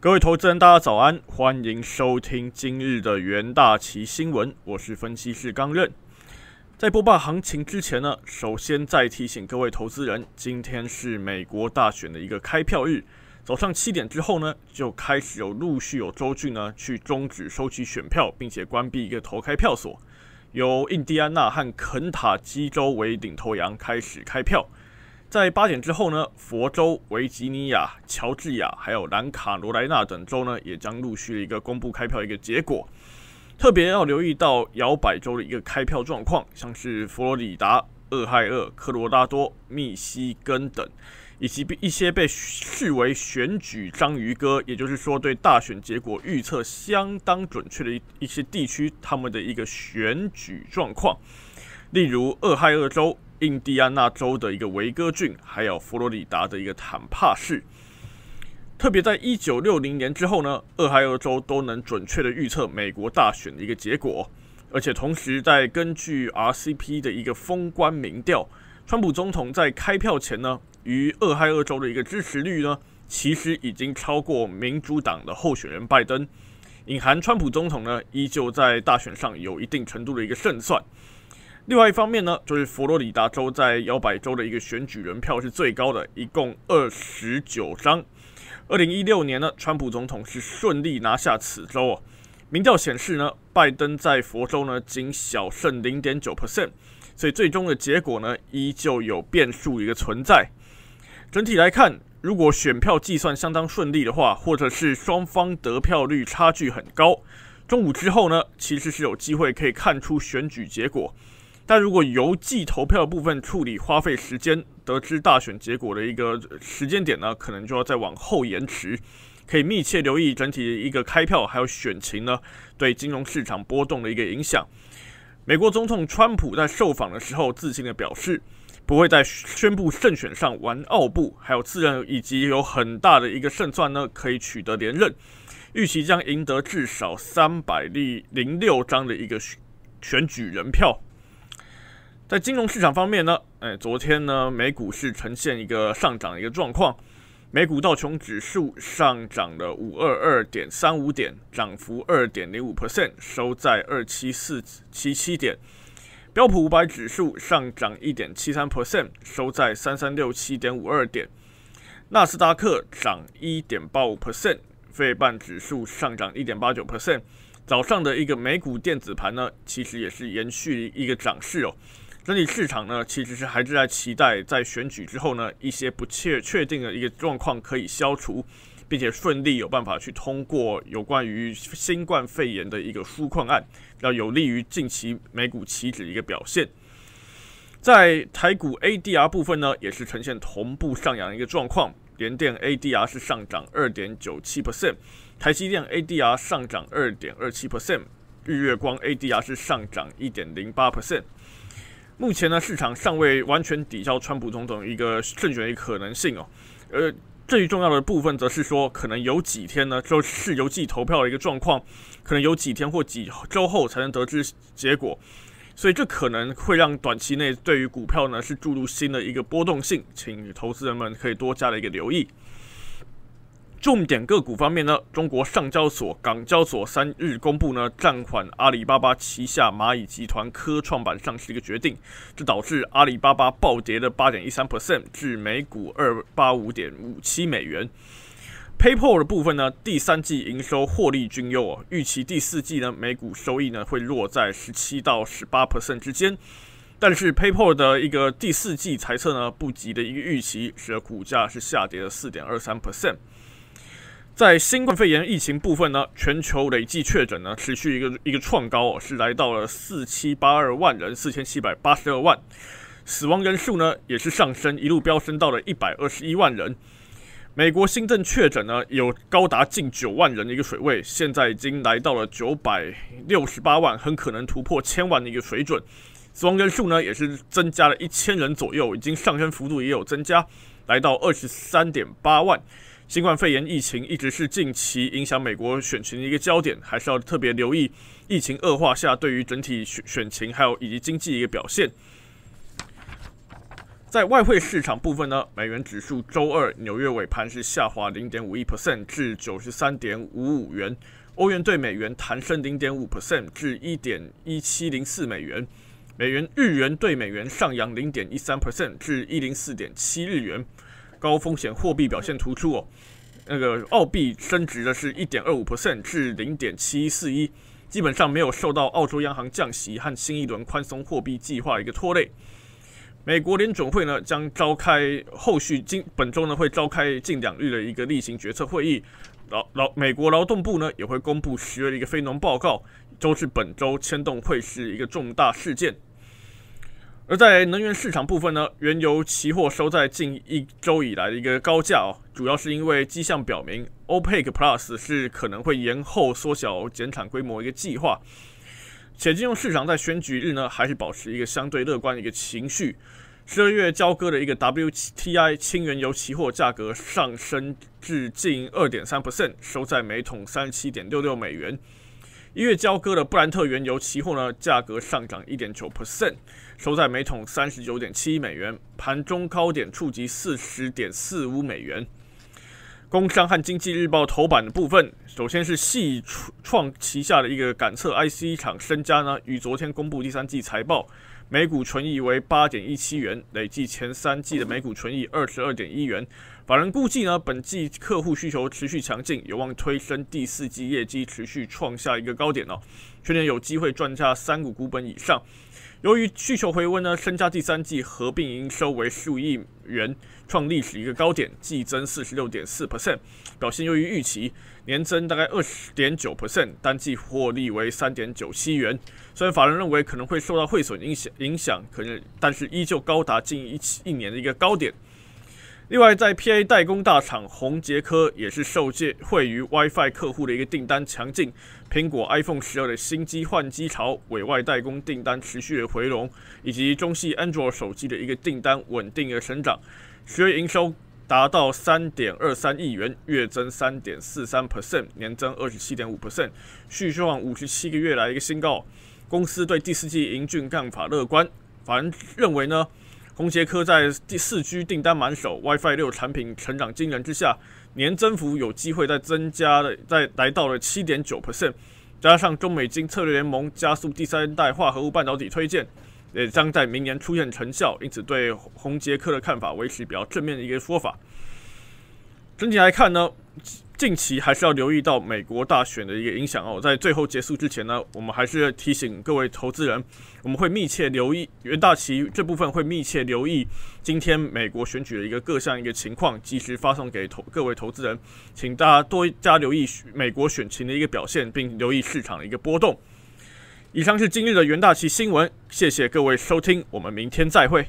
各位投资人，大家早安，欢迎收听今日的元大旗新闻，我是分析师刚任。在播报行情之前呢，首先再提醒各位投资人，今天是美国大选的一个开票日，早上七点之后呢，就开始有陆续有州郡呢去终止收取选票，并且关闭一个投开票所，由印第安纳和肯塔基州为领头羊开始开票。在八点之后呢，佛州、维吉尼亚、乔治亚还有南卡罗来纳等州呢，也将陆续的一个公布开票一个结果。特别要留意到摇摆州的一个开票状况，像是佛罗里达、俄亥俄、科罗拉多、密西根等，以及一些被视为选举章鱼哥，也就是说对大选结果预测相当准确的一一些地区，他们的一个选举状况，例如俄亥俄州。印第安纳州的一个维戈郡，还有佛罗里达的一个坦帕市，特别在一九六零年之后呢，俄亥俄州都能准确的预测美国大选的一个结果，而且同时在根据 RCP 的一个封关民调，川普总统在开票前呢，于俄亥俄州的一个支持率呢，其实已经超过民主党的候选人拜登，隐含川普总统呢，依旧在大选上有一定程度的一个胜算。另外一方面呢，就是佛罗里达州在摇摆州的一个选举人票是最高的，一共二十九张。二零一六年呢，川普总统是顺利拿下此州哦。民调显示呢，拜登在佛州呢仅小胜零点九 percent，所以最终的结果呢依旧有变数一个存在。整体来看，如果选票计算相当顺利的话，或者是双方得票率差距很高，中午之后呢，其实是有机会可以看出选举结果。但如果邮寄投票部分处理花费时间，得知大选结果的一个时间点呢，可能就要再往后延迟。可以密切留意整体的一个开票还有选情呢，对金融市场波动的一个影响。美国总统川普在受访的时候自信的表示，不会在宣布胜选上玩奥布，还有自认以及有很大的一个胜算呢，可以取得连任，预期将赢得至少三百例零六张的一个选举人票。在金融市场方面呢，哎，昨天呢，美股是呈现一个上涨的一个状况，美股道琼指数上涨了五二二点三五点，涨幅二点零五 percent，收在二七四七七点；标普五百指数上涨一点七三 percent，收在三三六七点五二点；纳斯达克涨一点八五 percent，费半指数上涨一点八九 percent。早上的一个美股电子盘呢，其实也是延续一个涨势哦。整体市场呢，其实是还是在期待在选举之后呢，一些不确确定的一个状况可以消除，并且顺利有办法去通过有关于新冠肺炎的一个纾困案，要有利于近期美股期指一个表现。在台股 ADR 部分呢，也是呈现同步上扬的一个状况，联电 ADR 是上涨二点九七 percent，台积电 ADR 上涨二点二七 percent，日月光 ADR 是上涨一点零八 percent。目前呢，市场尚未完全抵消川普总统一个胜选的可能性哦。呃，最重要的部分则是说，可能有几天呢，就是邮寄投票的一个状况，可能有几天或几周后才能得知结果，所以这可能会让短期内对于股票呢是注入新的一个波动性，请投资人们可以多加的一个留意。重点个股方面呢，中国上交所、港交所三日公布呢暂缓阿里巴巴旗下蚂蚁集团科创板上市一个决定，这导致阿里巴巴暴跌了八点一三 percent 至每股二八五点五七美元。PayPal 的部分呢，第三季营收获利均优哦，预期第四季呢每股收益呢会落在十七到十八 percent 之间，但是 PayPal 的一个第四季财测呢不及的一个预期，使得股价是下跌了四点二三 percent。在新冠肺炎疫情部分呢，全球累计确诊呢持续一个一个创高哦，是来到了四七八二万人，四千七百八十二万。死亡人数呢也是上升，一路飙升到了一百二十一万人。美国新增确诊呢有高达近九万人的一个水位，现在已经来到了九百六十八万，很可能突破千万的一个水准。死亡人数呢也是增加了一千人左右，已经上升幅度也有增加，来到二十三点八万。新冠肺炎疫情一直是近期影响美国选情的一个焦点，还是要特别留意疫情恶化下对于整体选选情还有以及经济一个表现。在外汇市场部分呢，美元指数周二纽约尾盘是下滑零点五一 percent 至九十三点五五元，欧元对美元弹升零点五 percent 至一点一七零四美元，美元日元对美元上扬零点一三 percent 至一零四点七日元，高风险货币表现突出哦。那个澳币升值的是一点二五 percent 至零点七四一，基本上没有受到澳洲央行降息和新一轮宽松货币计划一个拖累。美国联总会呢将召开后续今本周呢会召开近两日的一个例行决策会议，劳劳美国劳动部呢也会公布十月的一个非农报告，都是本周牵动会是一个重大事件。而在能源市场部分呢，原油期货收在近一周以来的一个高价哦，主要是因为迹象表明，OPEC Plus 是可能会延后缩小减产规模一个计划。且金融市场在选举日呢，还是保持一个相对乐观的一个情绪。十二月交割的一个 WTI 轻原油期货价格上升至近二点三 percent，收在每桶三十七点六六美元。一月交割的布兰特原油期货呢，价格上涨一点九 percent，收在每桶三十九点七美元，盘中高点触及四十点四五美元。工商和经济日报头版的部分，首先是系创旗下的一个感测 IC 厂身家呢，于昨天公布第三季财报，每股纯益为八点一七元，累计前三季的每股纯益二十二点一元。法人估计呢，本季客户需求持续强劲，有望推升第四季业绩持续创下一个高点哦，去年有机会赚下三股股本以上。由于需求回温呢，身家第三季合并营收为十五亿元，创历史一个高点，季增四十六点四 percent，表现优于预期，年增大概二十点九 percent，单季获利为三点九七元。虽然法人认为可能会受到汇损影响影响，可能但是依旧高达近一一年的一个高点。另外，在 PA 代工大厂宏杰科也是受借惠于 WiFi 客户的一个订单强劲，苹果 iPhone 十二的新机换机潮，委外代工订单持续的回笼，以及中系 Android 手机的一个订单稳定的成长，十月营收达到三点二三亿元，月增三点四三 percent，年增二十七点五 percent，续创五十七个月来一个新高。公司对第四季营运看法乐观，反而认为呢。宏杰科在第四 G 订单满手、WiFi 六产品成长惊人之下，年增幅有机会再增加的，再来到了七点九 percent。加上中美金策略联盟加速第三代化合物半导体推荐，也将在明年出现成效，因此对宏杰科的看法维持比较正面的一个说法。整体来看呢。近期还是要留意到美国大选的一个影响哦。在最后结束之前呢，我们还是提醒各位投资人，我们会密切留意袁大旗这部分会密切留意今天美国选举的一个各项一个情况，及时发送给投各位投资人，请大家多加留意美国选情的一个表现，并留意市场的一个波动。以上是今日的袁大旗新闻，谢谢各位收听，我们明天再会。